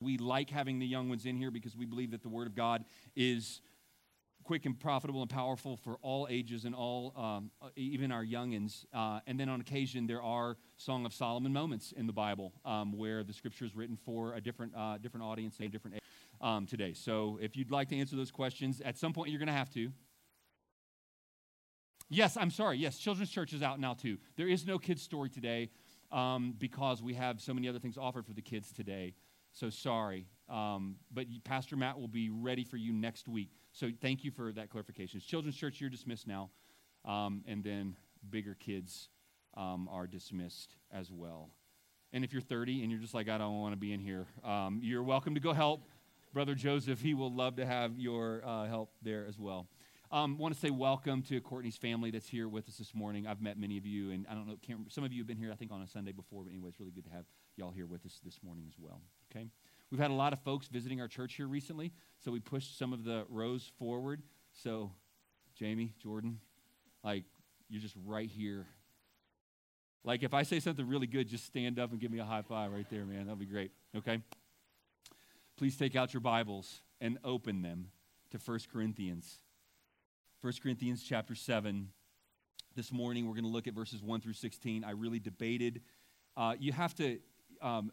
We like having the young ones in here because we believe that the Word of God is quick and profitable and powerful for all ages and all, um, even our youngins. Uh, and then on occasion, there are Song of Solomon moments in the Bible um, where the Scripture is written for a different, uh, different audience, and a different age um, today. So if you'd like to answer those questions, at some point you're going to have to. Yes, I'm sorry. Yes, Children's Church is out now too. There is no kids' story today um, because we have so many other things offered for the kids today. So sorry. Um, but Pastor Matt will be ready for you next week. So thank you for that clarification. Children's Church, you're dismissed now. Um, and then bigger kids um, are dismissed as well. And if you're 30 and you're just like, I don't want to be in here, um, you're welcome to go help Brother Joseph. He will love to have your uh, help there as well. Um, want to say welcome to Courtney's family that's here with us this morning. I've met many of you, and I don't know, some of you have been here, I think, on a Sunday before, but anyway, it's really good to have y'all here with us this morning as well. Okay? We've had a lot of folks visiting our church here recently, so we pushed some of the rows forward. So, Jamie, Jordan, like, you're just right here. Like, if I say something really good, just stand up and give me a high five right there, man. That'll be great. Okay? Please take out your Bibles and open them to 1 Corinthians 1 Corinthians chapter 7. This morning, we're going to look at verses 1 through 16. I really debated. Uh, you have to, um,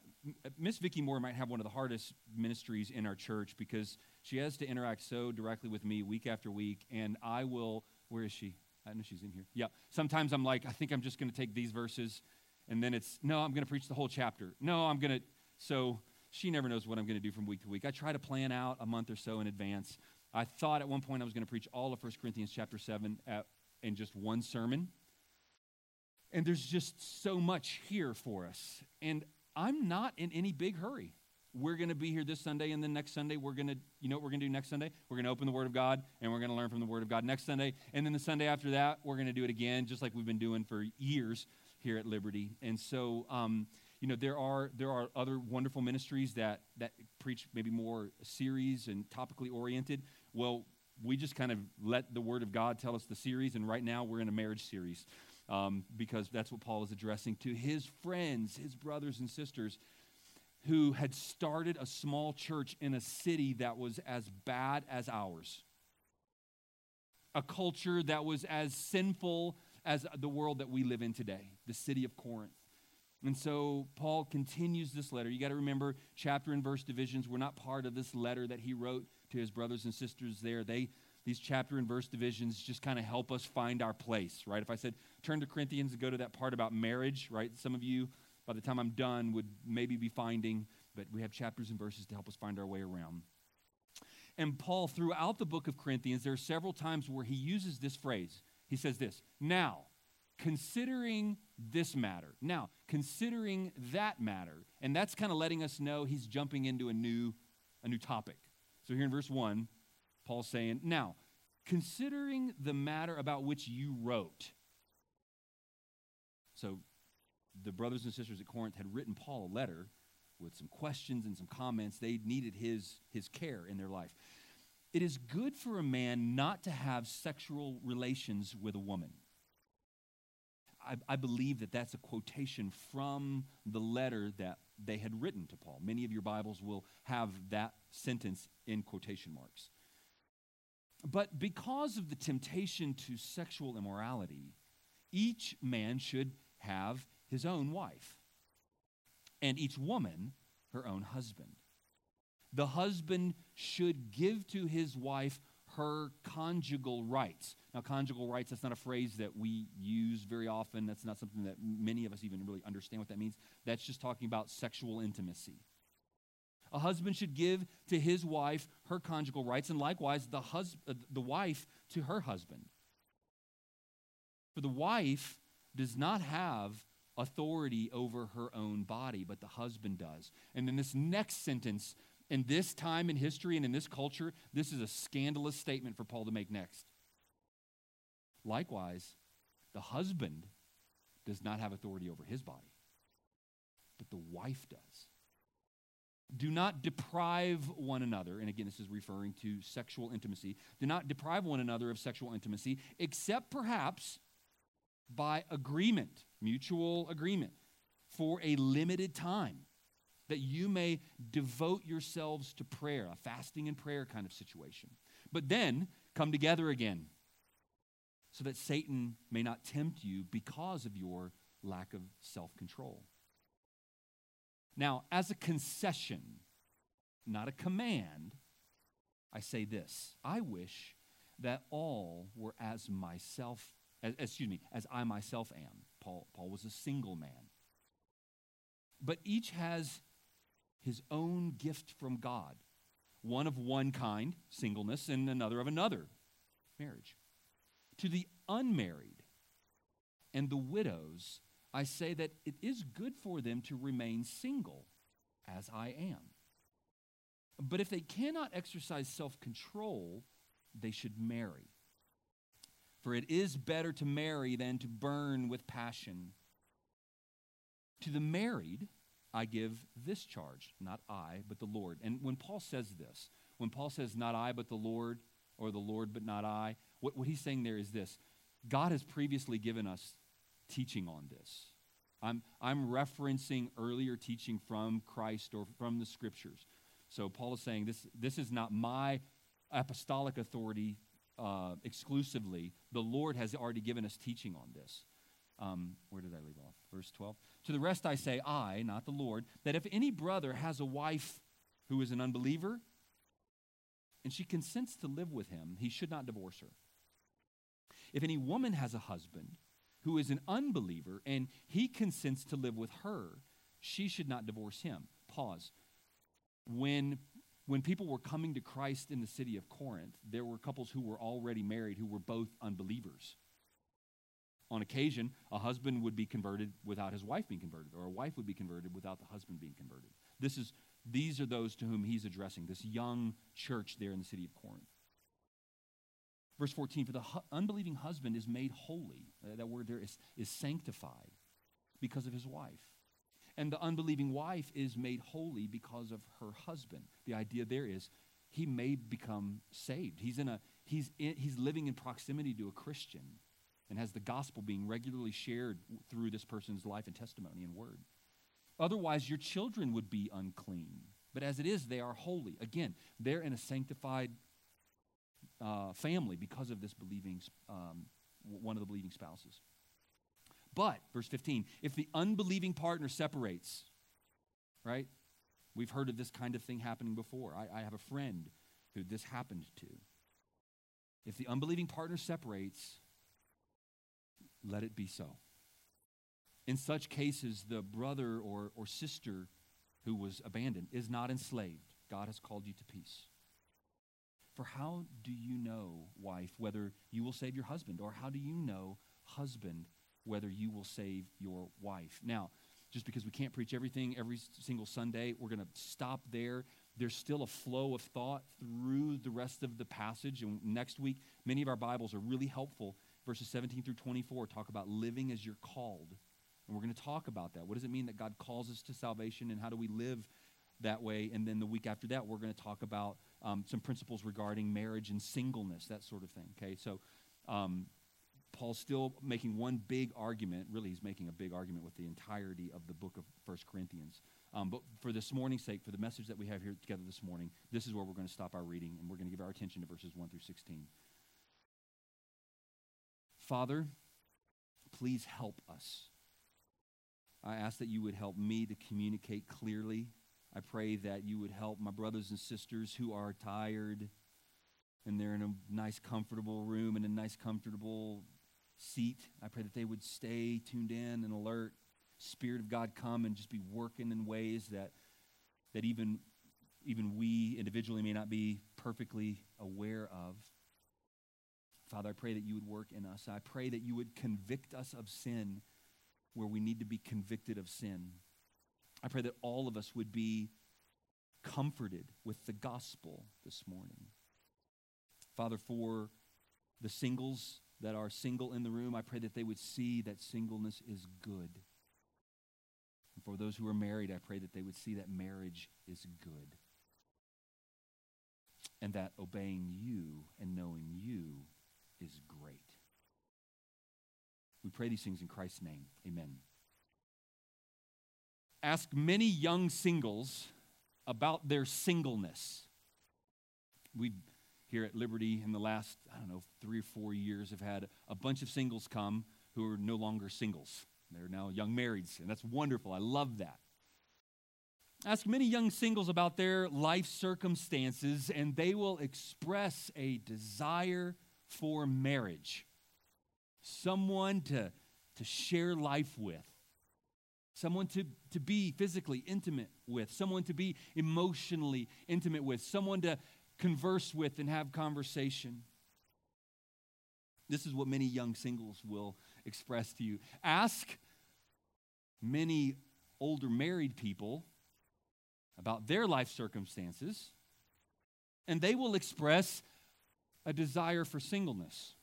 Miss Vicki Moore might have one of the hardest ministries in our church because she has to interact so directly with me week after week. And I will, where is she? I know she's in here. Yeah. Sometimes I'm like, I think I'm just going to take these verses. And then it's, no, I'm going to preach the whole chapter. No, I'm going to. So she never knows what I'm going to do from week to week. I try to plan out a month or so in advance. I thought at one point I was going to preach all of 1 Corinthians chapter 7 at, in just one sermon. And there's just so much here for us. And I'm not in any big hurry. We're going to be here this Sunday, and then next Sunday, we're going to, you know what we're going to do next Sunday? We're going to open the Word of God, and we're going to learn from the Word of God next Sunday. And then the Sunday after that, we're going to do it again, just like we've been doing for years here at Liberty. And so, um, you know, there are, there are other wonderful ministries that, that preach maybe more series and topically oriented. Well, we just kind of let the Word of God tell us the series, and right now we're in a marriage series um, because that's what Paul is addressing to his friends, his brothers and sisters who had started a small church in a city that was as bad as ours, a culture that was as sinful as the world that we live in today, the city of Corinth. And so Paul continues this letter. You got to remember, chapter and verse divisions were not part of this letter that he wrote to his brothers and sisters there. They these chapter and verse divisions just kind of help us find our place, right? If I said turn to Corinthians and go to that part about marriage, right? Some of you, by the time I'm done, would maybe be finding, but we have chapters and verses to help us find our way around. And Paul, throughout the book of Corinthians, there are several times where he uses this phrase. He says this Now, considering this matter. Now, considering that matter. And that's kind of letting us know he's jumping into a new, a new topic. So here in verse 1, Paul's saying, Now, considering the matter about which you wrote. So the brothers and sisters at Corinth had written Paul a letter with some questions and some comments. They needed his, his care in their life. It is good for a man not to have sexual relations with a woman. I, I believe that that's a quotation from the letter that they had written to Paul. Many of your Bibles will have that sentence in quotation marks. But because of the temptation to sexual immorality, each man should have his own wife, and each woman her own husband. The husband should give to his wife her conjugal rights. Now, conjugal rights, that's not a phrase that we use very often. That's not something that many of us even really understand what that means. That's just talking about sexual intimacy. A husband should give to his wife her conjugal rights, and likewise the, hus- uh, the wife to her husband. For the wife does not have authority over her own body, but the husband does. And in this next sentence, in this time in history and in this culture, this is a scandalous statement for Paul to make next. Likewise, the husband does not have authority over his body, but the wife does. Do not deprive one another, and again, this is referring to sexual intimacy. Do not deprive one another of sexual intimacy, except perhaps by agreement, mutual agreement, for a limited time that you may devote yourselves to prayer, a fasting and prayer kind of situation. But then come together again so that Satan may not tempt you because of your lack of self control. Now, as a concession, not a command, I say this I wish that all were as myself, as, excuse me, as I myself am. Paul, Paul was a single man. But each has his own gift from God one of one kind, singleness, and another of another, marriage. To the unmarried and the widows, I say that it is good for them to remain single, as I am. But if they cannot exercise self control, they should marry. For it is better to marry than to burn with passion. To the married, I give this charge, not I, but the Lord. And when Paul says this, when Paul says, not I, but the Lord, or the Lord, but not I, what, what he's saying there is this God has previously given us teaching on this. I'm, I'm referencing earlier teaching from Christ or from the scriptures. So Paul is saying this, this is not my apostolic authority uh, exclusively. The Lord has already given us teaching on this. Um, where did I leave off? Verse 12. To the rest I say, I, not the Lord, that if any brother has a wife who is an unbeliever, and she consents to live with him, he should not divorce her. If any woman has a husband who is an unbeliever and he consents to live with her, she should not divorce him. Pause. When, when people were coming to Christ in the city of Corinth, there were couples who were already married who were both unbelievers. On occasion, a husband would be converted without his wife being converted, or a wife would be converted without the husband being converted. This is, these are those to whom he's addressing, this young church there in the city of Corinth. Verse 14, for the hu- unbelieving husband is made holy. Uh, that word there is, is sanctified because of his wife. And the unbelieving wife is made holy because of her husband. The idea there is he may become saved. He's, in a, he's, in, he's living in proximity to a Christian and has the gospel being regularly shared through this person's life and testimony and word. Otherwise, your children would be unclean. But as it is, they are holy. Again, they're in a sanctified uh, family because of this believing, um, one of the believing spouses. But, verse 15, if the unbelieving partner separates, right? We've heard of this kind of thing happening before. I, I have a friend who this happened to. If the unbelieving partner separates, let it be so. In such cases, the brother or, or sister who was abandoned is not enslaved. God has called you to peace. For how do you know, wife, whether you will save your husband? Or how do you know, husband, whether you will save your wife? Now, just because we can't preach everything every single Sunday, we're going to stop there. There's still a flow of thought through the rest of the passage. And next week, many of our Bibles are really helpful verses 17 through 24 talk about living as you're called. And we're going to talk about that. What does it mean that God calls us to salvation and how do we live that way? And then the week after that, we're going to talk about um, some principles regarding marriage and singleness, that sort of thing. Okay, so um, Paul's still making one big argument. Really, he's making a big argument with the entirety of the book of First Corinthians. Um, but for this morning's sake, for the message that we have here together this morning, this is where we're going to stop our reading, and we're going to give our attention to verses 1 through 16. Father, please help us. I ask that you would help me to communicate clearly. I pray that you would help my brothers and sisters who are tired and they're in a nice, comfortable room and a nice, comfortable seat. I pray that they would stay tuned in and alert. Spirit of God come and just be working in ways that, that even, even we individually may not be perfectly aware of. Father, I pray that you would work in us. I pray that you would convict us of sin where we need to be convicted of sin. I pray that all of us would be comforted with the gospel this morning. Father, for the singles that are single in the room, I pray that they would see that singleness is good. And for those who are married, I pray that they would see that marriage is good. And that obeying you and knowing you is great. We pray these things in Christ's name. Amen. Ask many young singles about their singleness. We here at Liberty in the last, I don't know, three or four years have had a bunch of singles come who are no longer singles. They're now young marrieds, and that's wonderful. I love that. Ask many young singles about their life circumstances, and they will express a desire for marriage. Someone to, to share life with, someone to, to be physically intimate with, someone to be emotionally intimate with, someone to converse with and have conversation. This is what many young singles will express to you. Ask many older married people about their life circumstances, and they will express a desire for singleness.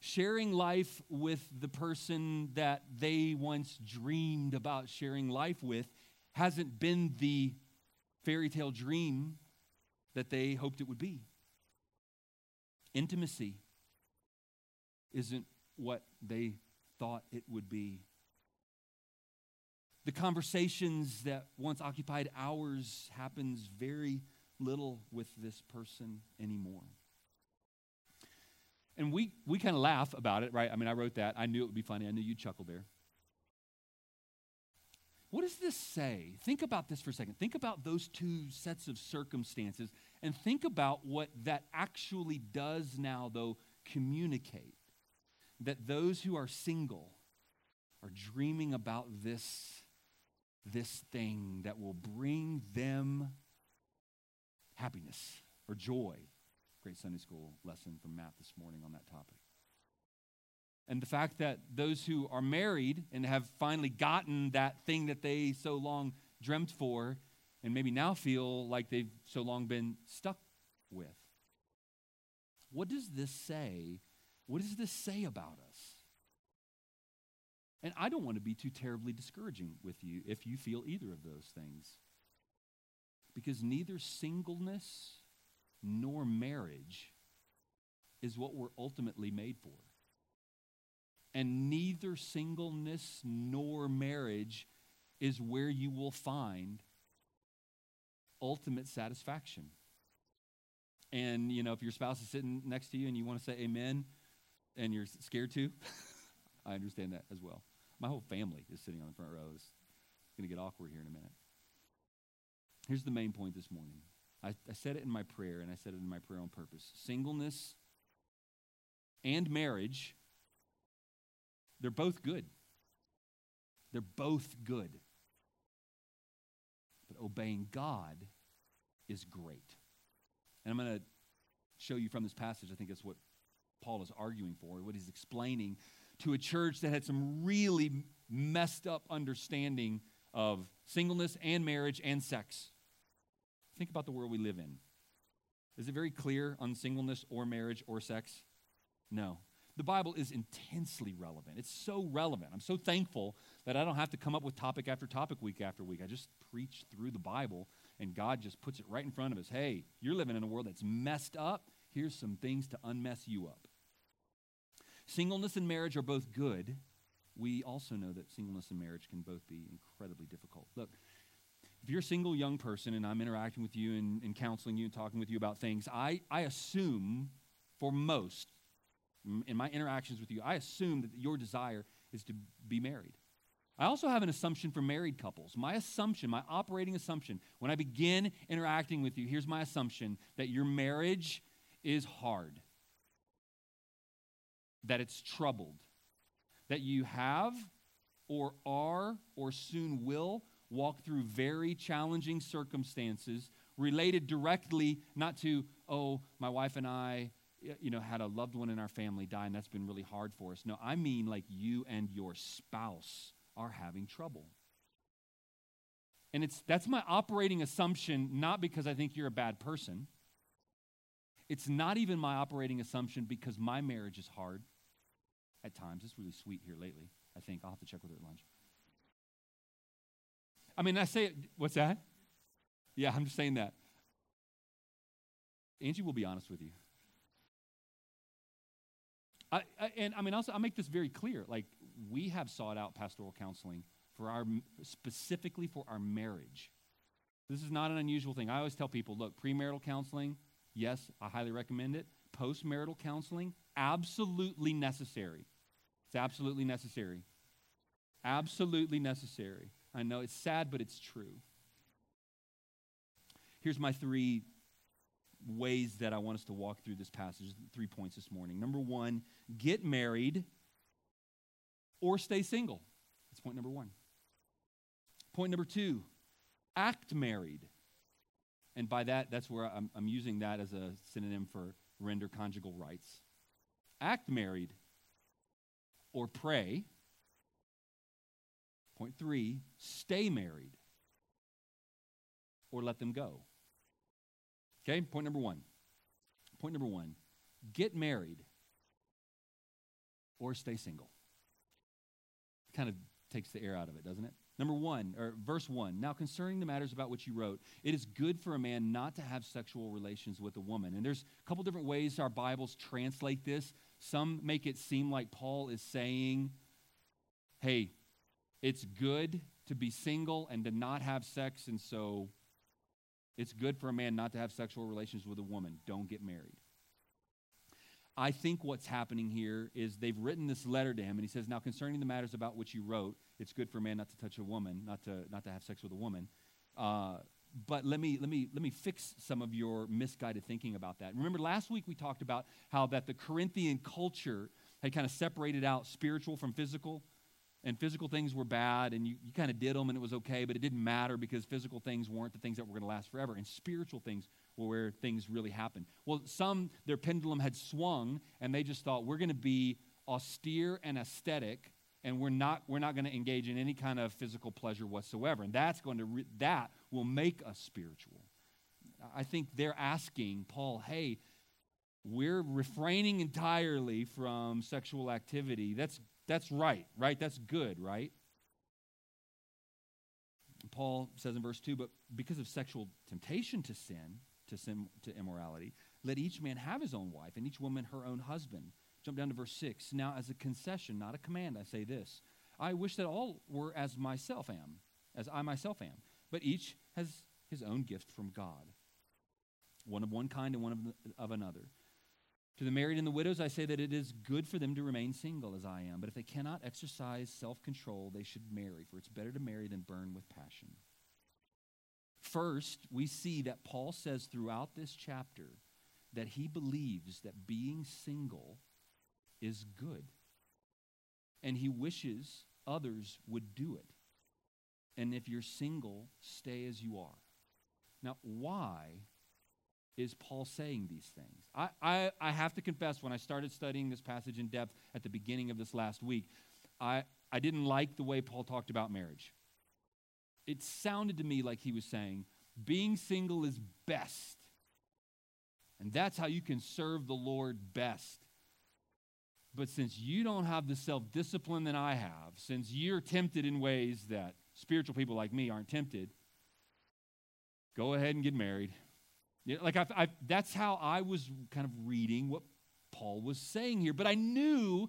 Sharing life with the person that they once dreamed about sharing life with hasn't been the fairy tale dream that they hoped it would be. Intimacy isn't what they thought it would be. The conversations that once occupied hours happens very little with this person anymore. And we, we kind of laugh about it, right? I mean, I wrote that. I knew it would be funny. I knew you'd chuckle there. What does this say? Think about this for a second. Think about those two sets of circumstances and think about what that actually does now, though, communicate. That those who are single are dreaming about this, this thing that will bring them happiness or joy. Great Sunday school lesson from Matt this morning on that topic and the fact that those who are married and have finally gotten that thing that they so long dreamt for and maybe now feel like they've so long been stuck with. What does this say? What does this say about us? And I don't want to be too terribly discouraging with you if you feel either of those things. Because neither singleness nor marriage is what we're ultimately made for and neither singleness nor marriage is where you will find ultimate satisfaction. And, you know, if your spouse is sitting next to you and you want to say amen and you're scared to, I understand that as well. My whole family is sitting on the front row. It's going to get awkward here in a minute. Here's the main point this morning. I, I said it in my prayer, and I said it in my prayer on purpose. Singleness and marriage they're both good. They're both good. But obeying God is great. And I'm going to show you from this passage, I think that's what Paul is arguing for, what he's explaining to a church that had some really messed up understanding of singleness and marriage and sex. Think about the world we live in. Is it very clear on singleness or marriage or sex? No the Bible is intensely relevant. It's so relevant. I'm so thankful that I don't have to come up with topic after topic week after week. I just preach through the Bible, and God just puts it right in front of us. Hey, you're living in a world that's messed up. Here's some things to unmess you up. Singleness and marriage are both good. We also know that singleness and marriage can both be incredibly difficult. Look, if you're a single young person and I'm interacting with you and, and counseling you and talking with you about things, I, I assume for most in my interactions with you, I assume that your desire is to be married. I also have an assumption for married couples. My assumption, my operating assumption, when I begin interacting with you, here's my assumption that your marriage is hard, that it's troubled, that you have or are or soon will walk through very challenging circumstances related directly not to, oh, my wife and I you know, had a loved one in our family die, and that's been really hard for us. No, I mean like you and your spouse are having trouble. And it's that's my operating assumption, not because I think you're a bad person. It's not even my operating assumption because my marriage is hard at times. It's really sweet here lately, I think. I'll have to check with her at lunch. I mean, I say, what's that? Yeah, I'm just saying that. Angie will be honest with you. I, I, and I mean, also, I'll make this very clear. Like, we have sought out pastoral counseling for our specifically for our marriage. This is not an unusual thing. I always tell people, look, premarital counseling, yes, I highly recommend it. Postmarital counseling, absolutely necessary. It's absolutely necessary. Absolutely necessary. I know it's sad, but it's true. Here's my three ways that I want us to walk through this passage, three points this morning. Number one, get married or stay single. That's point number one. Point number two, act married. And by that, that's where I'm, I'm using that as a synonym for render conjugal rights. Act married or pray. Point three, stay married or let them go. Okay, point number one. Point number one get married or stay single. Kind of takes the air out of it, doesn't it? Number one, or verse one. Now, concerning the matters about which you wrote, it is good for a man not to have sexual relations with a woman. And there's a couple different ways our Bibles translate this. Some make it seem like Paul is saying, hey, it's good to be single and to not have sex, and so it's good for a man not to have sexual relations with a woman. Don't get married. I think what's happening here is they've written this letter to him, and he says, Now concerning the matters about which you wrote, it's good for a man not to touch a woman, not to, not to have sex with a woman. Uh, but let me, let, me, let me fix some of your misguided thinking about that. Remember, last week we talked about how that the Corinthian culture had kind of separated out spiritual from physical and physical things were bad and you, you kind of did them and it was okay, but it didn't matter because physical things weren't the things that were going to last forever. And spiritual things were where things really happened. Well, some, their pendulum had swung and they just thought, we're going to be austere and aesthetic and we're not, we're not going to engage in any kind of physical pleasure whatsoever. And that's going to, re- that will make us spiritual. I think they're asking Paul, hey, we're refraining entirely from sexual activity. That's that's right, right? That's good, right? Paul says in verse 2 But because of sexual temptation to sin, to sin, to immorality, let each man have his own wife, and each woman her own husband. Jump down to verse 6. Now, as a concession, not a command, I say this I wish that all were as myself am, as I myself am, but each has his own gift from God, one of one kind and one of, of another. To the married and the widows, I say that it is good for them to remain single as I am. But if they cannot exercise self control, they should marry, for it's better to marry than burn with passion. First, we see that Paul says throughout this chapter that he believes that being single is good. And he wishes others would do it. And if you're single, stay as you are. Now, why is Paul saying these things? I, I, I have to confess, when I started studying this passage in depth at the beginning of this last week, I, I didn't like the way Paul talked about marriage. It sounded to me like he was saying, being single is best. And that's how you can serve the Lord best. But since you don't have the self discipline that I have, since you're tempted in ways that spiritual people like me aren't tempted, go ahead and get married. Like I've, I've, that's how I was kind of reading what Paul was saying here. But I knew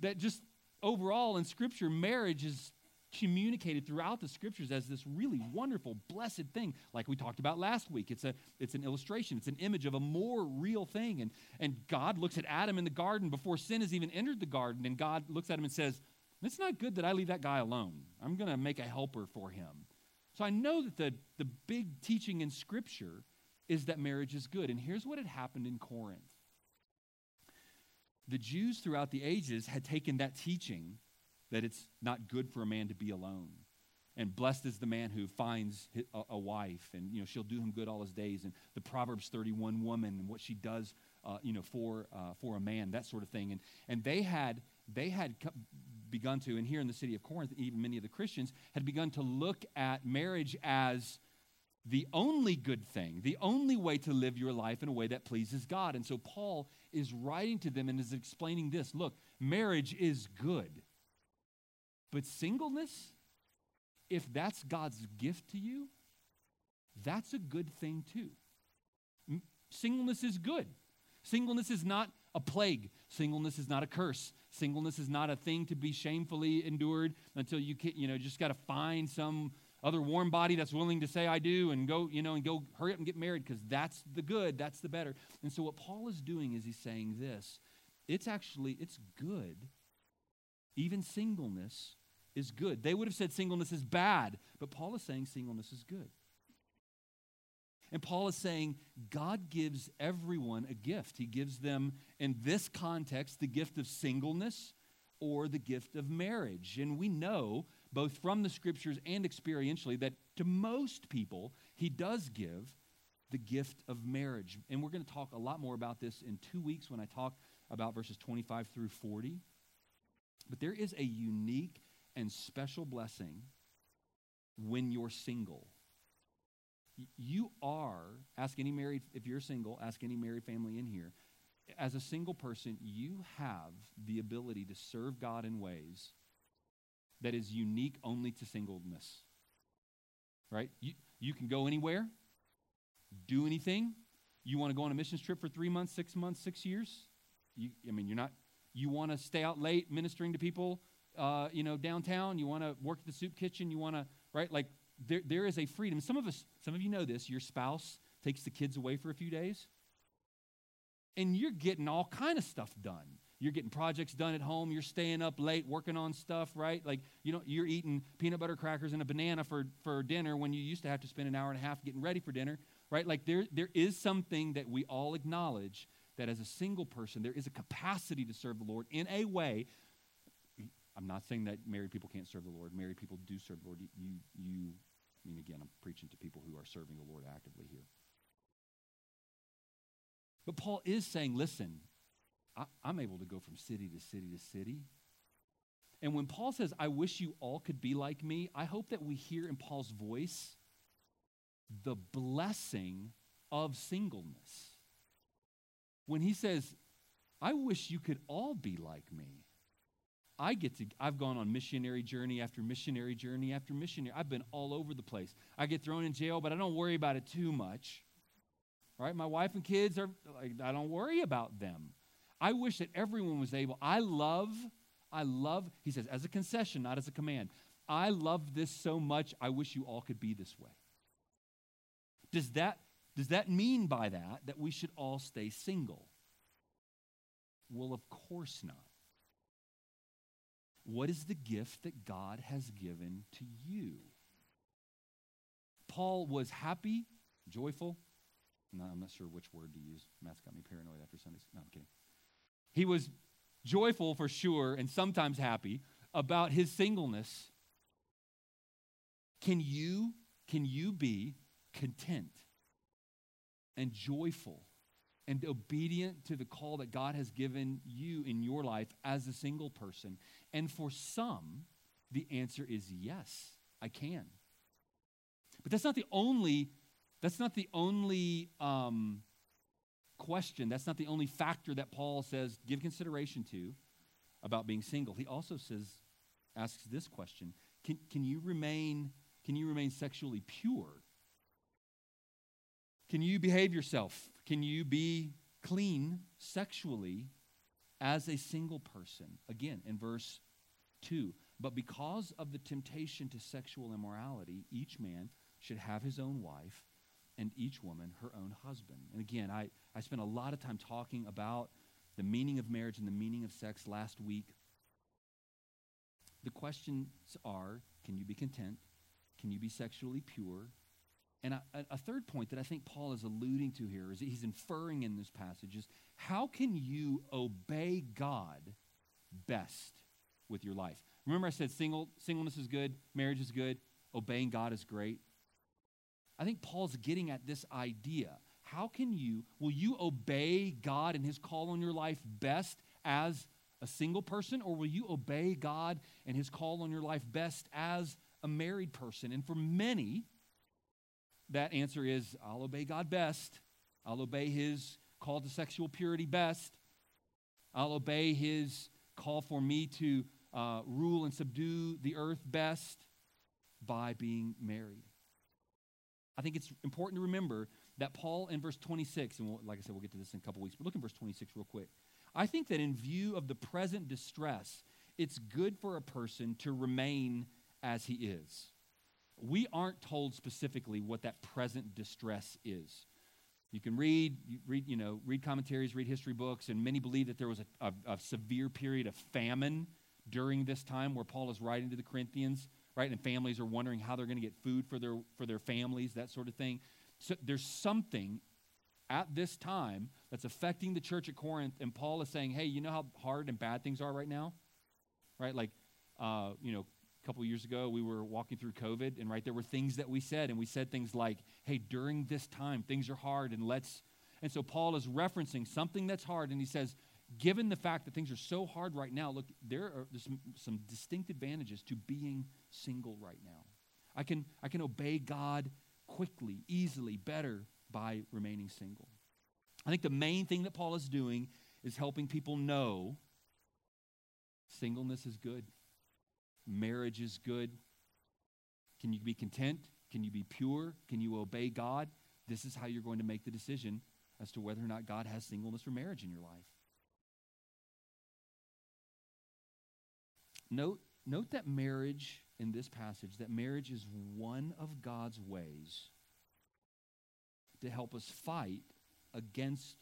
that just overall in Scripture, marriage is communicated throughout the Scriptures as this really wonderful, blessed thing. Like we talked about last week, it's a it's an illustration. It's an image of a more real thing. And and God looks at Adam in the garden before sin has even entered the garden, and God looks at him and says, "It's not good that I leave that guy alone. I'm going to make a helper for him." So I know that the the big teaching in Scripture is that marriage is good. And here's what had happened in Corinth the Jews throughout the ages had taken that teaching that it's not good for a man to be alone. And blessed is the man who finds a, wife, and you know she'll do him good all his days. And the Proverbs 31 woman and what she does, uh, you know, for uh, for a man, that sort of thing. And and they had they had begun to, and here in the city of Corinth, even many of the Christians had begun to look at marriage as the only good thing, the only way to live your life in a way that pleases God. And so Paul is writing to them and is explaining this look, marriage is good. But singleness, if that's God's gift to you, that's a good thing too. Singleness is good. Singleness is not a plague. Singleness is not a curse. Singleness is not a thing to be shamefully endured until you can, you know, just got to find some other warm body that's willing to say I do and go, you know, and go hurry up and get married because that's the good, that's the better. And so what Paul is doing is he's saying this. It's actually it's good. Even singleness is good. They would have said singleness is bad, but Paul is saying singleness is good. And Paul is saying God gives everyone a gift. He gives them, in this context, the gift of singleness or the gift of marriage. And we know, both from the scriptures and experientially, that to most people, he does give the gift of marriage. And we're going to talk a lot more about this in two weeks when I talk about verses 25 through 40. But there is a unique and special blessing when you're single. You are, ask any married, if you're single, ask any married family in here. As a single person, you have the ability to serve God in ways that is unique only to singleness. Right? You, you can go anywhere, do anything. You want to go on a missions trip for three months, six months, six years? You, I mean, you're not, you want to stay out late ministering to people, uh, you know, downtown. You want to work at the soup kitchen. You want to, right? Like, there, there is a freedom. Some of us, some of you know this. Your spouse takes the kids away for a few days, and you're getting all kind of stuff done. You're getting projects done at home. You're staying up late working on stuff, right? Like you know, you're eating peanut butter crackers and a banana for for dinner when you used to have to spend an hour and a half getting ready for dinner, right? Like there there is something that we all acknowledge that as a single person there is a capacity to serve the Lord in a way I'm not saying that married people can't serve the Lord. Married people do serve the Lord. You, you, I mean, again, I'm preaching to people who are serving the Lord actively here. But Paul is saying, listen, I, I'm able to go from city to city to city. And when Paul says, I wish you all could be like me, I hope that we hear in Paul's voice the blessing of singleness. When he says, I wish you could all be like me. I get to, I've gone on missionary journey after missionary journey after missionary. I've been all over the place. I get thrown in jail, but I don't worry about it too much. Right? My wife and kids are, like, I don't worry about them. I wish that everyone was able. I love, I love, he says, as a concession, not as a command. I love this so much, I wish you all could be this way. Does that, does that mean by that that we should all stay single? Well, of course not. What is the gift that God has given to you? Paul was happy, joyful. No, I'm not sure which word to use. Matt's got me paranoid after Sunday. No, I'm kidding. He was joyful for sure and sometimes happy about his singleness. Can you can you be content and joyful and obedient to the call that God has given you in your life as a single person? And for some, the answer is yes, I can. But that's not the only, that's not the only um, question, that's not the only factor that Paul says give consideration to about being single. He also says, asks this question can, can you remain can you remain sexually pure can you behave yourself can you be clean sexually as a single person? Again, in verse 2. But because of the temptation to sexual immorality, each man should have his own wife and each woman her own husband. And again, I, I spent a lot of time talking about the meaning of marriage and the meaning of sex last week. The questions are can you be content? Can you be sexually pure? And a, a, third point that I think Paul is alluding to here is he's inferring in this passage is how can you obey God best with your life? Remember, I said single, singleness is good, marriage is good, obeying God is great. I think Paul's getting at this idea. How can you, will you obey God and his call on your life best as a single person, or will you obey God and his call on your life best as a married person? And for many, that answer is I'll obey God best. I'll obey his call to sexual purity best. I'll obey his call for me to uh, rule and subdue the earth best by being married. I think it's important to remember that Paul in verse 26, and we'll, like I said, we'll get to this in a couple weeks, but look in verse 26 real quick. I think that in view of the present distress, it's good for a person to remain as he is. We aren't told specifically what that present distress is. You can read, you read, you know, read commentaries, read history books, and many believe that there was a, a, a severe period of famine during this time where Paul is writing to the Corinthians, right? And families are wondering how they're going to get food for their for their families, that sort of thing. So there's something at this time that's affecting the church at Corinth, and Paul is saying, "Hey, you know how hard and bad things are right now, right? Like, uh, you know, a couple years ago we were walking through covid and right there were things that we said and we said things like hey during this time things are hard and let's and so paul is referencing something that's hard and he says given the fact that things are so hard right now look there are some, some distinct advantages to being single right now i can i can obey god quickly easily better by remaining single i think the main thing that paul is doing is helping people know singleness is good Marriage is good. Can you be content? Can you be pure? Can you obey God? This is how you're going to make the decision as to whether or not God has singleness or marriage in your life. Note, note that marriage in this passage, that marriage is one of God's ways to help us fight against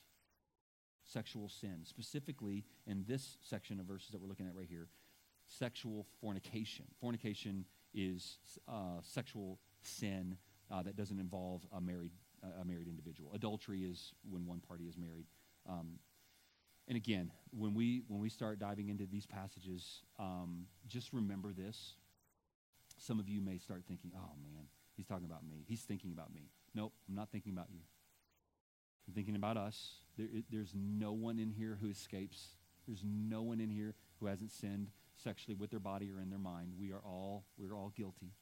sexual sin. Specifically, in this section of verses that we're looking at right here, sexual fornication. Fornication is uh, sexual sin uh, that doesn't involve a married, uh, a married individual. Adultery is when one party is married. Um, and again, when we, when we start diving into these passages, um, just remember this. Some of you may start thinking, oh man, he's talking about me. He's thinking about me. Nope, I'm not thinking about you. I'm thinking about us. There, there's no one in here who escapes. There's no one in here who hasn't sinned sexually with their body or in their mind. We are all, we're all guilty.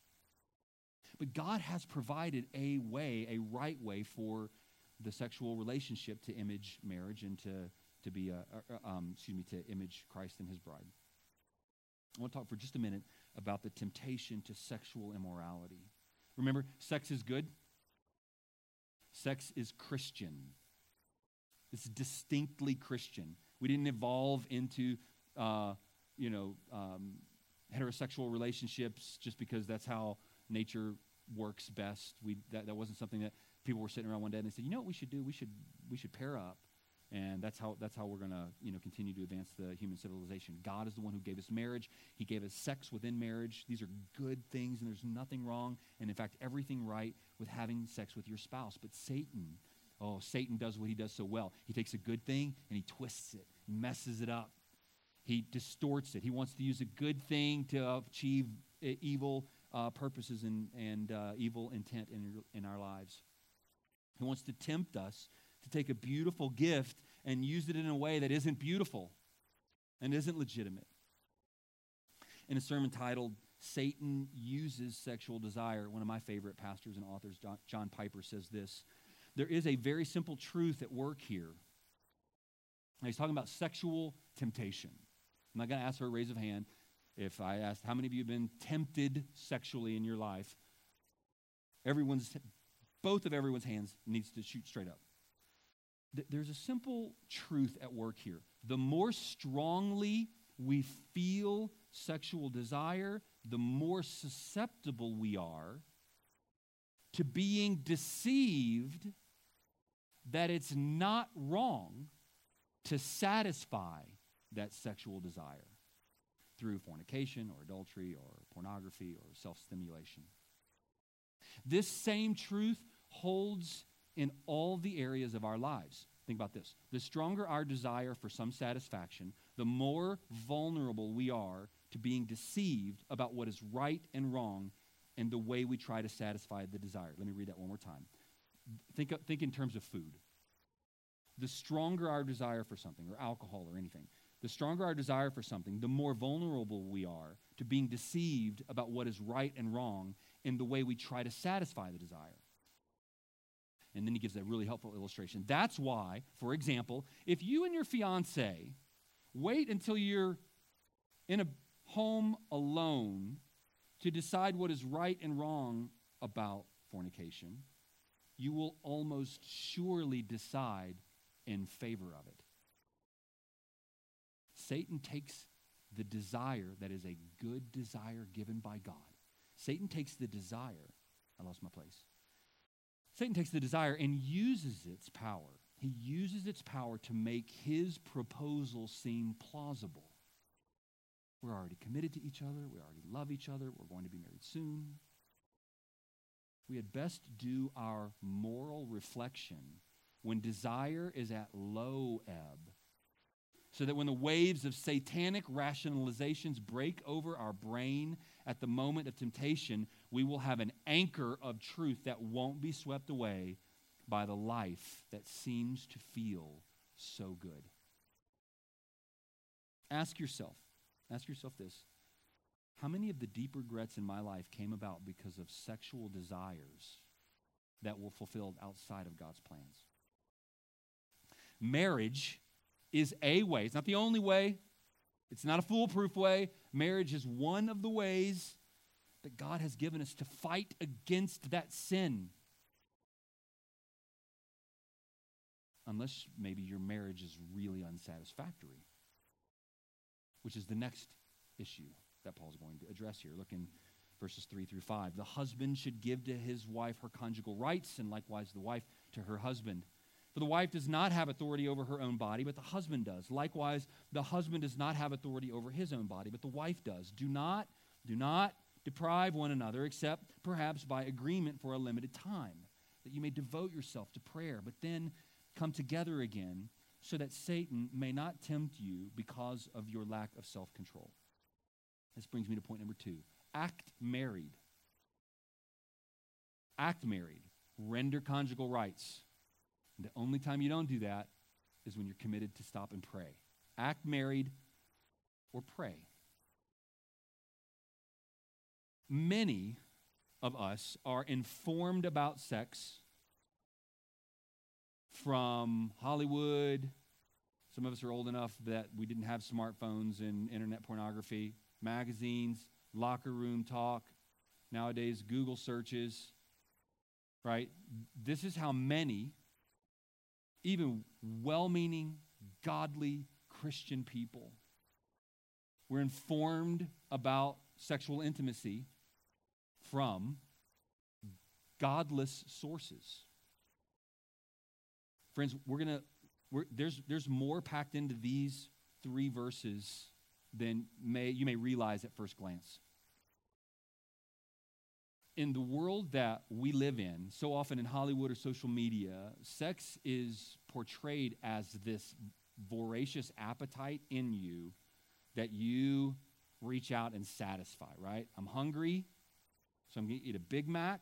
But God has provided a way, a right way for the sexual relationship to image marriage and to, to be, a, um, excuse me, to image Christ and his bride. I want to talk for just a minute about the temptation to sexual immorality. Remember, sex is good. Sex is Christian. It's distinctly Christian. We didn't evolve into uh, you know, um, heterosexual relationships just because that's how nature works best. We, that, that wasn't something that people were sitting around one day and they said, you know what we should do? We should, we should pair up. And that's how, that's how we're going to you know, continue to advance the human civilization. God is the one who gave us marriage. He gave us sex within marriage. These are good things, and there's nothing wrong, and in fact, everything right with having sex with your spouse. But Satan, oh, Satan does what he does so well. He takes a good thing and he twists it, he messes it up, he distorts it. He wants to use a good thing to achieve evil uh, purposes and, and uh, evil intent in, in our lives. He wants to tempt us to take a beautiful gift and use it in a way that isn't beautiful and isn't legitimate. In a sermon titled, Satan Uses Sexual Desire, one of my favorite pastors and authors, John Piper, says this There is a very simple truth at work here. Now, he's talking about sexual temptation. I'm not going to ask for a raise of hand. If I asked, how many of you have been tempted sexually in your life? Everyone's, both of everyone's hands needs to shoot straight up. There's a simple truth at work here. The more strongly we feel sexual desire, the more susceptible we are to being deceived that it's not wrong to satisfy that sexual desire through fornication or adultery or pornography or self stimulation. This same truth holds in all the areas of our lives. Think about this. The stronger our desire for some satisfaction, the more vulnerable we are to being deceived about what is right and wrong and the way we try to satisfy the desire. Let me read that one more time. Think, think in terms of food. The stronger our desire for something, or alcohol, or anything, the stronger our desire for something, the more vulnerable we are to being deceived about what is right and wrong in the way we try to satisfy the desire. And then he gives a really helpful illustration. That's why, for example, if you and your fiance wait until you're in a home alone to decide what is right and wrong about fornication, you will almost surely decide in favor of it. Satan takes the desire that is a good desire given by God. Satan takes the desire. I lost my place. Satan takes the desire and uses its power. He uses its power to make his proposal seem plausible. We're already committed to each other. We already love each other. We're going to be married soon. We had best do our moral reflection when desire is at low ebb so that when the waves of satanic rationalizations break over our brain at the moment of temptation, we will have an anchor of truth that won't be swept away by the life that seems to feel so good. Ask yourself, ask yourself this. How many of the deep regrets in my life came about because of sexual desires that were fulfilled outside of God's plans? Marriage is a way. It's not the only way, it's not a foolproof way. Marriage is one of the ways that God has given us to fight against that sin. Unless maybe your marriage is really unsatisfactory, which is the next issue that Paul's going to address here. Look in verses 3 through 5. The husband should give to his wife her conjugal rights, and likewise the wife to her husband. For the wife does not have authority over her own body, but the husband does. Likewise, the husband does not have authority over his own body, but the wife does. Do not, do not deprive one another, except perhaps by agreement for a limited time, that you may devote yourself to prayer, but then come together again, so that Satan may not tempt you because of your lack of self control. This brings me to point number two act married. Act married. Render conjugal rights. And the only time you don't do that is when you're committed to stop and pray. Act married or pray. Many of us are informed about sex from Hollywood. Some of us are old enough that we didn't have smartphones and internet pornography, magazines, locker room talk, nowadays, Google searches, right? This is how many even well meaning, godly Christian people. We're informed about sexual intimacy from godless sources. Friends, we're going to, there's, there's more packed into these three verses than may, you may realize at first glance in the world that we live in, so often in Hollywood or social media, sex is portrayed as this voracious appetite in you that you reach out and satisfy, right? I'm hungry, so I'm going to eat a Big Mac.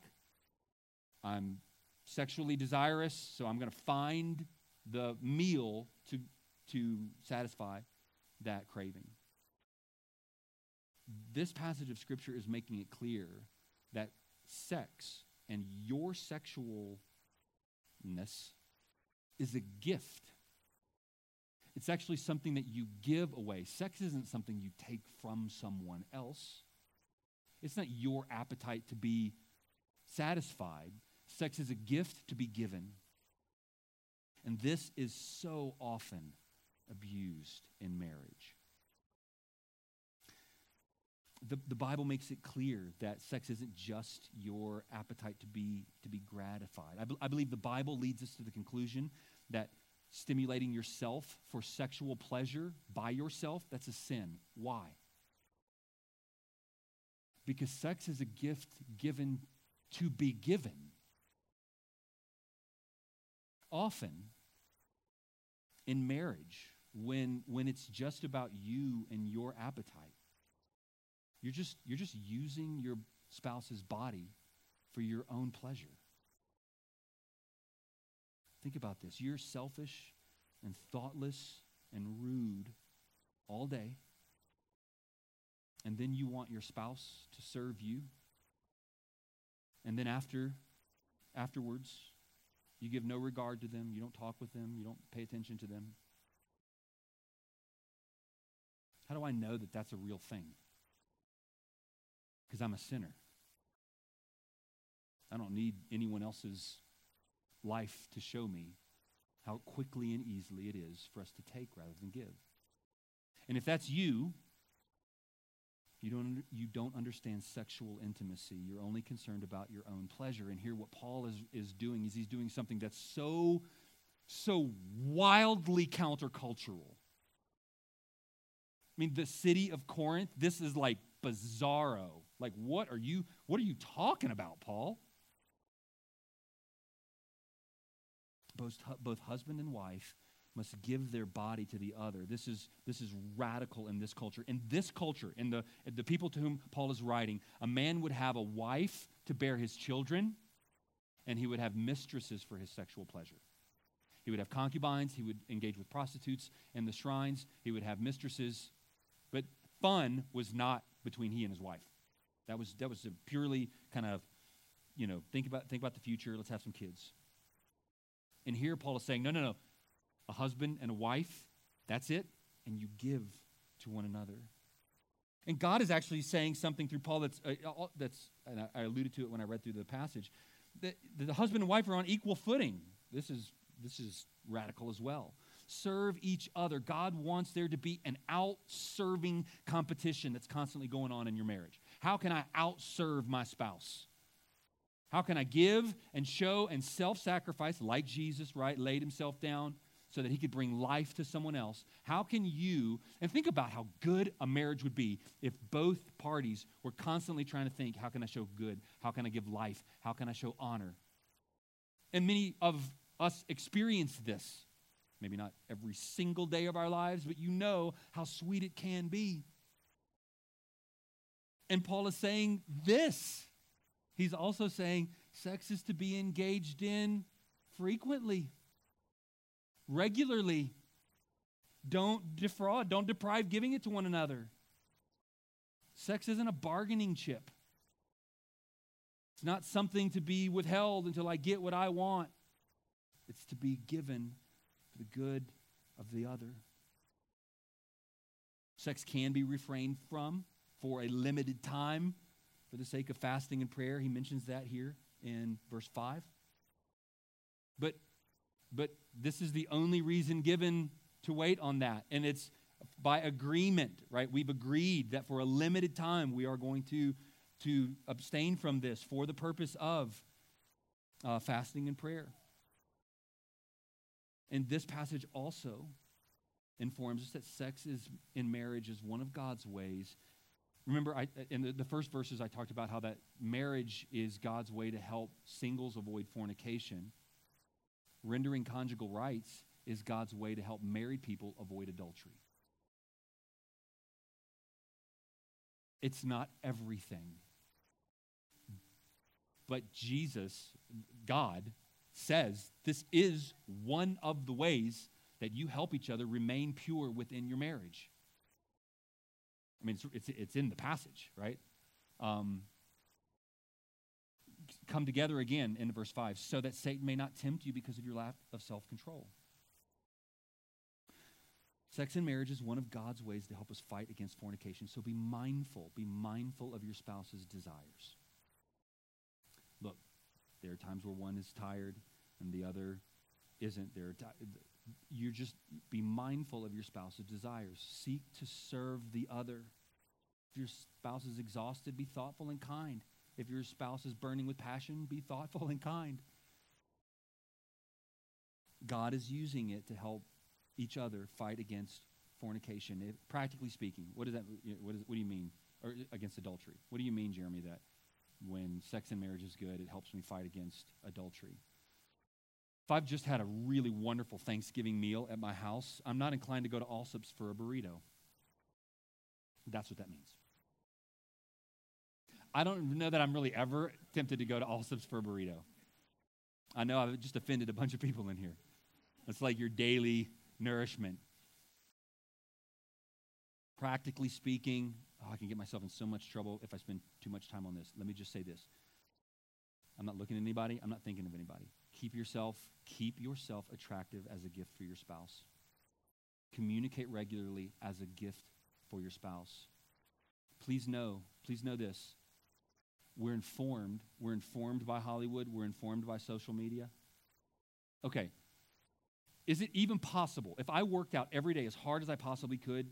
I'm sexually desirous, so I'm going to find the meal to, to satisfy that craving. This passage of Scripture is making it clear that sex and your sexualness is a gift. It's actually something that you give away. Sex isn't something you take from someone else. It's not your appetite to be satisfied. Sex is a gift to be given. And this is so often abused in marriage the, the Bible makes it clear that sex isn't just your appetite to be, to be gratified. I, be, I believe the Bible leads us to the conclusion that stimulating yourself for sexual pleasure by yourself, that's a sin. Why? Because sex is a gift given to be given. Often in marriage, when, when it's just about you and your appetite, you're just, you're just using your spouse's body for your own pleasure. Think about this. You're selfish and thoughtless and rude all day. And then you want your spouse to serve you. And then after afterwards, you give no regard to them, you don't talk with them, you don't pay attention to them. How do I know that that's a real thing? because I'm a sinner. I don't need anyone else's life to show me how quickly and easily it is for us to take rather than give. And if that's you, you don't, you don't understand sexual intimacy. You're only concerned about your own pleasure. And here, what Paul is, is doing is he's doing something that's so, so wildly countercultural. I mean, the city of Corinth, this is like bizarro. Like, what are you, what are you talking about, Paul? Both, both husband and wife must give their body to the other. This is, this is radical in this culture. In this culture, in the, the people to whom Paul is writing, a man would have a wife to bear his children, and he would have mistresses for his sexual pleasure. He would have concubines, he would engage with prostitutes in the shrines, he would have mistresses. But fun was not between he and his wife. That was, that was a purely kind of, you know, think about, think about the future, let's have some kids. And here Paul is saying, no, no, no a husband and a wife. That's it. And you give to one another. And God is actually saying something through Paul that's, uh, that's and I alluded to it when I read through the passage, that the husband and wife are on equal footing. This is, this is radical as well. Serve each other. God wants there to be an out serving competition that's constantly going on in your marriage. How can I out serve my spouse? How can I give and show and self sacrifice like Jesus, right? Laid himself down so that he could bring life to someone else. How can you, and think about how good a marriage would be if both parties were constantly trying to think, how can I show good? How can I give life? How can I show honor? And many of us experience this. Maybe not every single day of our lives, but you know how sweet it can be. And Paul is saying this. He's also saying sex is to be engaged in frequently regularly. Don't defraud, don't deprive giving it to one another. Sex isn't a bargaining chip. It's not something to be withheld until I get what I want. It's to be given for the good of the other. Sex can be refrained from for a limited time for the sake of fasting and prayer. He mentions that here in verse 5. But but this is the only reason given to wait on that. And it's by agreement, right? We've agreed that for a limited time we are going to, to abstain from this for the purpose of uh, fasting and prayer. And this passage also informs us that sex is in marriage is one of God's ways. Remember, I, in the, the first verses, I talked about how that marriage is God's way to help singles avoid fornication rendering conjugal rights is God's way to help married people avoid adultery. It's not everything. But Jesus, God, says this is one of the ways that you help each other remain pure within your marriage. I mean, it's, it's, it's in the passage, right? Um, come together again in verse 5 so that Satan may not tempt you because of your lack of self control. Sex in marriage is one of God's ways to help us fight against fornication. So be mindful. Be mindful of your spouse's desires. Look, there are times where one is tired and the other isn't. There you just be mindful of your spouse's desires. Seek to serve the other. If your spouse is exhausted, be thoughtful and kind. If your spouse is burning with passion, be thoughtful and kind. God is using it to help each other fight against fornication. Practically speaking, what does that? What, is, what do you mean? Or uh, against adultery? What do you mean, Jeremy? That when sex and marriage is good, it helps me fight against adultery. If I've just had a really wonderful Thanksgiving meal at my house, I'm not inclined to go to Allsup's for a burrito. That's what that means. I don't know that I'm really ever tempted to go to Allsup's for a burrito. I know I've just offended a bunch of people in here. It's like your daily nourishment. Practically speaking, oh, I can get myself in so much trouble if I spend too much time on this. Let me just say this. I'm not looking at anybody. I'm not thinking of anybody. Keep yourself, keep yourself attractive as a gift for your spouse. Communicate regularly as a gift for your spouse. Please know, please know this. We're informed. We're informed by Hollywood. We're informed by social media. Okay. Is it even possible, if I worked out every day as hard as I possibly could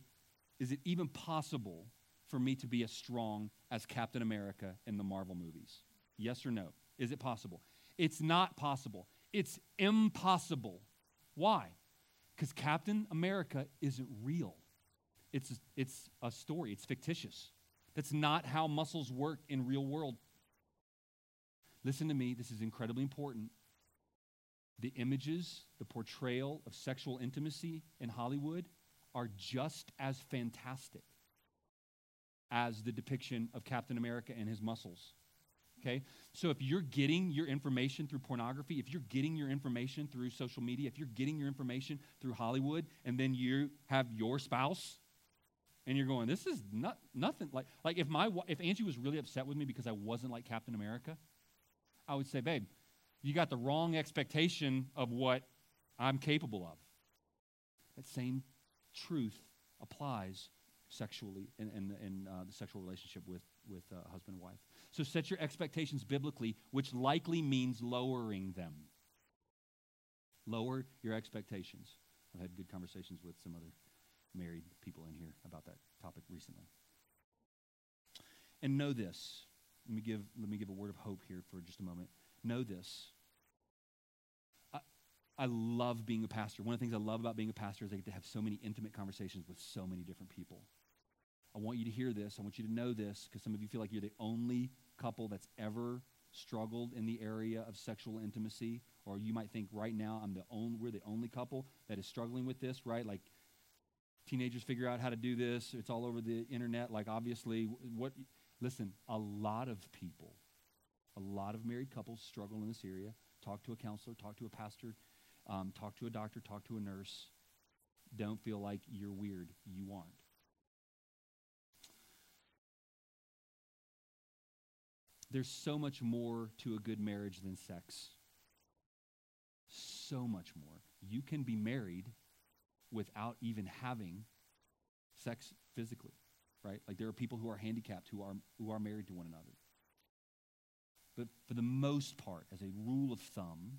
is it even possible for me to be as strong as Captain America in the Marvel movies? Yes or no? Is it possible? It's not possible. It's impossible. Why? Because Captain America isn't real. It's, it's a story, it's fictitious. That's not how muscles work in real world. Listen to me, this is incredibly important. The images, the portrayal of sexual intimacy in Hollywood are just as fantastic as the depiction of Captain America and his muscles. Okay? So if you're getting your information through pornography, if you're getting your information through social media, if you're getting your information through Hollywood, and then you have your spouse, and you're going, this is not nothing like like if my if Angie was really upset with me because I wasn't like Captain America, I would say, babe, you got the wrong expectation of what I'm capable of. That same truth applies sexually in, in, in uh, the sexual relationship with, with uh, husband and wife. So set your expectations biblically, which likely means lowering them. Lower your expectations. I've had good conversations with some other married people in here about that topic recently. And know this. Let me give, let me give a word of hope here for just a moment. Know this. I, I love being a pastor. One of the things I love about being a pastor is I get to have so many intimate conversations with so many different people. I want you to hear this. I want you to know this because some of you feel like you're the only couple that's ever struggled in the area of sexual intimacy, or you might think right now I'm the only we're the only couple that is struggling with this, right? Like teenagers figure out how to do this. It's all over the internet. Like obviously, what? Listen, a lot of people, a lot of married couples struggle in this area. Talk to a counselor, talk to a pastor, um, talk to a doctor, talk to a nurse. Don't feel like you're weird. You aren't. There's so much more to a good marriage than sex. So much more. You can be married without even having sex physically, right? Like there are people who are handicapped who are who are married to one another. But for the most part, as a rule of thumb,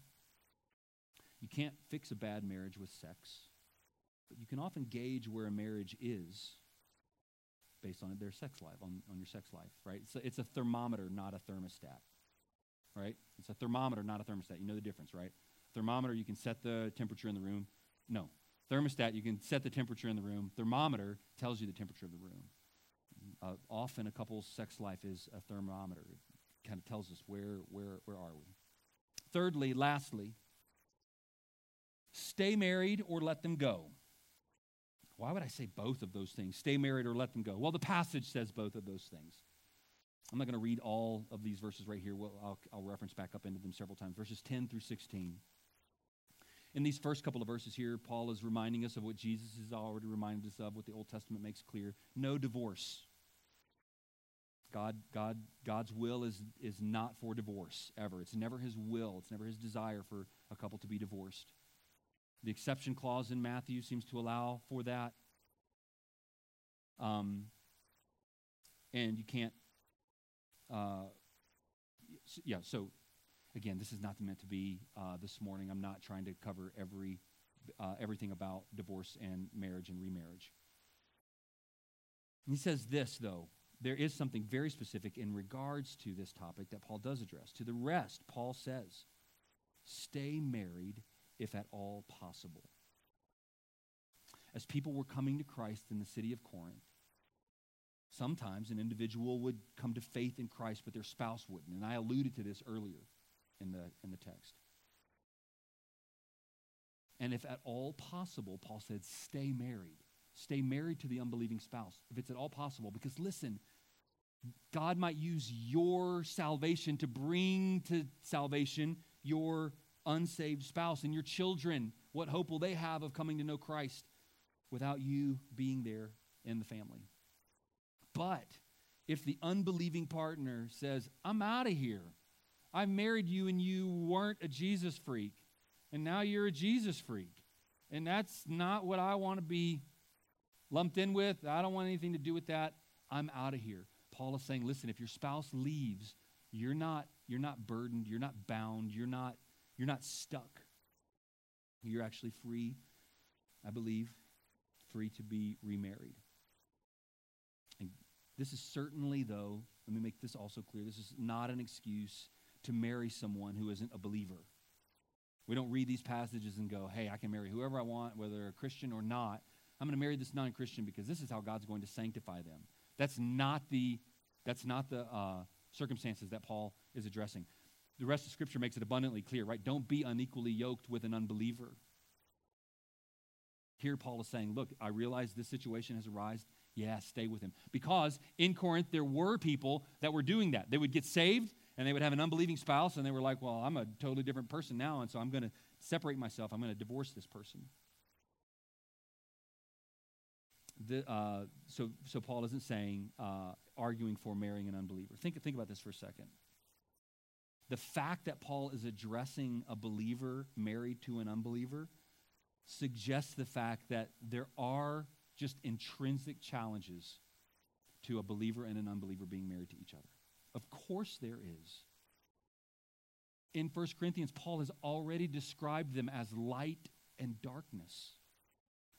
you can't fix a bad marriage with sex, but you can often gauge where a marriage is based on their sex life, on, on your sex life, right? So it's a thermometer, not a thermostat, right? It's a thermometer, not a thermostat. You know the difference, right? Thermometer, you can set the temperature in the room. No. Thermostat, you can set the temperature in the room. Thermometer tells you the temperature of the room. Uh, often a couple's sex life is a thermometer. It kind of tells us where, where, where are we. Thirdly, lastly, stay married or let them go. Why would I say both of those things? Stay married or let them go? Well, the passage says both of those things. I'm not going to read all of these verses right here. Well, I'll, I'll reference back up into them several times. Verses 10 through 16. In these first couple of verses here, Paul is reminding us of what Jesus has already reminded us of, what the Old Testament makes clear. No divorce. God, God, God's will is, is not for divorce, ever. It's never his will, it's never his desire for a couple to be divorced. The exception clause in Matthew seems to allow for that. Um, and you can't, uh, yeah, so again, this is not meant to be uh, this morning. I'm not trying to cover every, uh, everything about divorce and marriage and remarriage. he says this, though. There is something very specific in regards to this topic that Paul does address. To the rest, Paul says, stay married if at all possible. As people were coming to Christ in the city of Corinth, sometimes an individual would come to faith in Christ, but their spouse wouldn't. And I alluded to this earlier in the, in the text. And if at all possible, Paul said, stay married. Stay married to the unbelieving spouse, if it's at all possible. Because listen, God might use your salvation to bring to salvation your unsaved spouse and your children. What hope will they have of coming to know Christ without you being there in the family? But if the unbelieving partner says, I'm out of here, I married you and you weren't a Jesus freak, and now you're a Jesus freak, and that's not what I want to be lumped in with, I don't want anything to do with that, I'm out of here. Paul is saying, listen, if your spouse leaves, you're not, you're not burdened, you're not bound, you're not you're not stuck. You're actually free, I believe, free to be remarried. This is certainly, though, let me make this also clear this is not an excuse to marry someone who isn't a believer. We don't read these passages and go, hey, I can marry whoever I want, whether a Christian or not. I'm going to marry this non Christian because this is how God's going to sanctify them. That's not the, that's not the uh, circumstances that Paul is addressing. The rest of Scripture makes it abundantly clear, right? Don't be unequally yoked with an unbeliever. Here, Paul is saying, Look, I realize this situation has arisen. Yeah, stay with him. Because in Corinth, there were people that were doing that. They would get saved and they would have an unbelieving spouse, and they were like, Well, I'm a totally different person now, and so I'm going to separate myself. I'm going to divorce this person. The, uh, so, so Paul isn't saying uh, arguing for marrying an unbeliever. Think, think about this for a second. The fact that Paul is addressing a believer married to an unbeliever suggests the fact that there are just intrinsic challenges to a believer and an unbeliever being married to each other. Course, there is. In 1 Corinthians, Paul has already described them as light and darkness.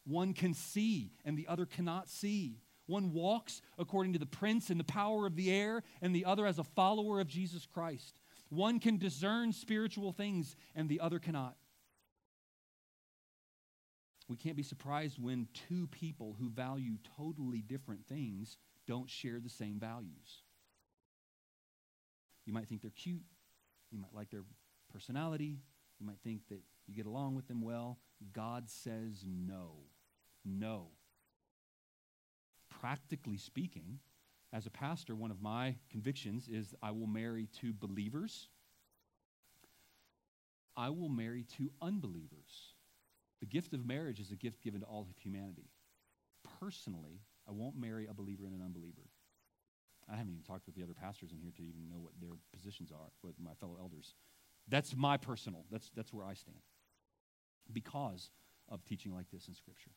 One can see and the other cannot see. One walks according to the prince and the power of the air, and the other as a follower of Jesus Christ. One can discern spiritual things and the other cannot. We can't be surprised when two people who value totally different things don't share the same values. You might think they're cute, you might like their personality, you might think that you get along with them well. God says no. No. Practically speaking, as a pastor, one of my convictions is I will marry two believers. I will marry two unbelievers. The gift of marriage is a gift given to all of humanity. Personally, I won't marry a believer and an unbeliever. I haven't even talked with the other pastors in here to even know what their positions are with my fellow elders. That's my personal, that's, that's where I stand because of teaching like this in Scripture.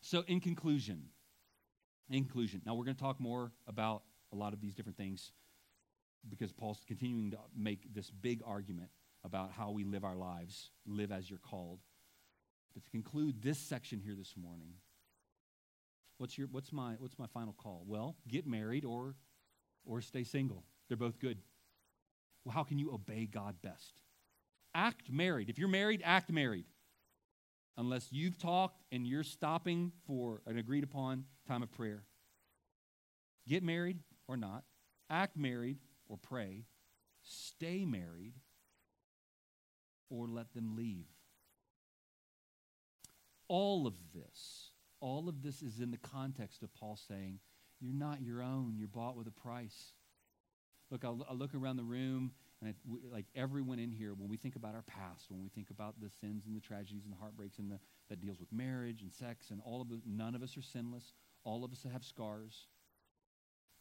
So, in conclusion, in conclusion, now we're going to talk more about a lot of these different things because Paul's continuing to make this big argument about how we live our lives, live as you're called. But to conclude this section here this morning, what's your what's my what's my final call? Well, get married or or stay single. They're both good. Well, how can you obey God best? Act married. If you're married, act married unless you've talked and you're stopping for an agreed upon time of prayer. Get married or not, act married or pray, stay married or let them leave. All of this, all of this is in the context of Paul saying, You're not your own, you're bought with a price. Look, I, I look around the room and we, like everyone in here, when we think about our past, when we think about the sins and the tragedies and the heartbreaks and the, that deals with marriage and sex and all of it, none of us are sinless. All of us have scars.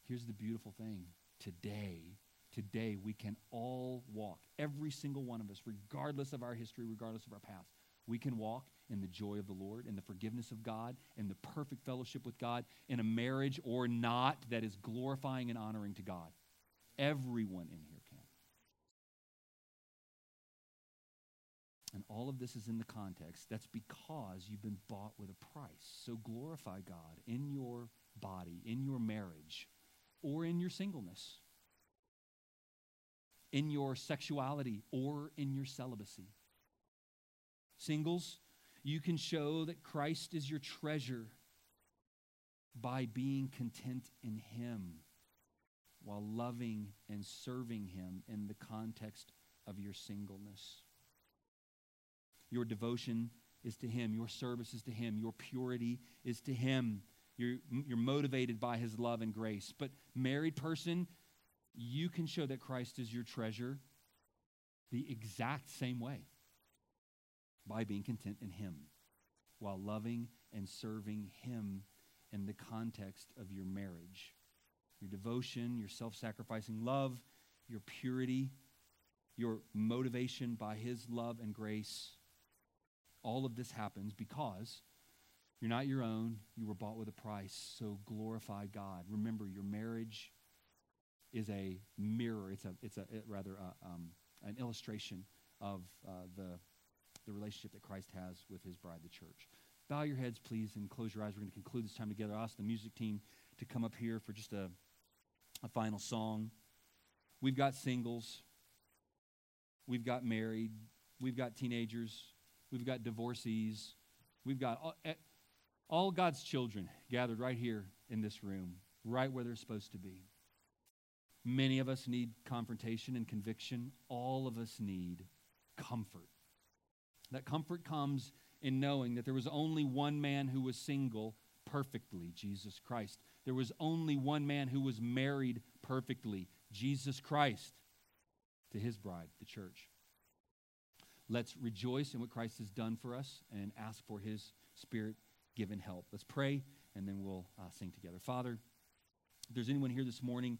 Here's the beautiful thing. Today, today we can all walk, every single one of us, regardless of our history, regardless of our past. We can walk in the joy of the Lord, in the forgiveness of God, in the perfect fellowship with God, in a marriage or not that is glorifying and honoring to God. Everyone in here can. And all of this is in the context. That's because you've been bought with a price. So glorify God in your body, in your marriage, or in your singleness, in your sexuality, or in your celibacy. Singles, you can show that Christ is your treasure by being content in Him while loving and serving Him in the context of your singleness. Your devotion is to Him. Your service is to Him. Your purity is to Him. You're, you're motivated by His love and grace. But, married person, you can show that Christ is your treasure the exact same way by being content in Him while loving and serving Him in the context of your marriage. Your devotion, your self sacrificing love, your purity, your motivation by His love and grace all of this happens because you're not your own. You were bought with a price. So glorify God. Remember, your marriage is a mirror. It's a, it's a it, rather a, um, an illustration of uh, the, the relationship that Christ has with his bride, the church. Bow your heads, please, and close your eyes. We're going to conclude this time together. I'll ask the music team to come up here for just a, a final song. We've got singles, we've got married, we've got teenagers, we've got divorcees, we've got all, all God's children gathered right here in this room, right where they're supposed to be. Many of us need confrontation and conviction. All of us need comfort. That comfort comes in knowing that there was only one man who was single perfectly, Jesus Christ. There was only one man who was married perfectly, Jesus Christ, to his bride, the church. Let's rejoice in what Christ has done for us and ask for his spirit given help. Let's pray and then we'll uh, sing together. Father, if there's anyone here this morning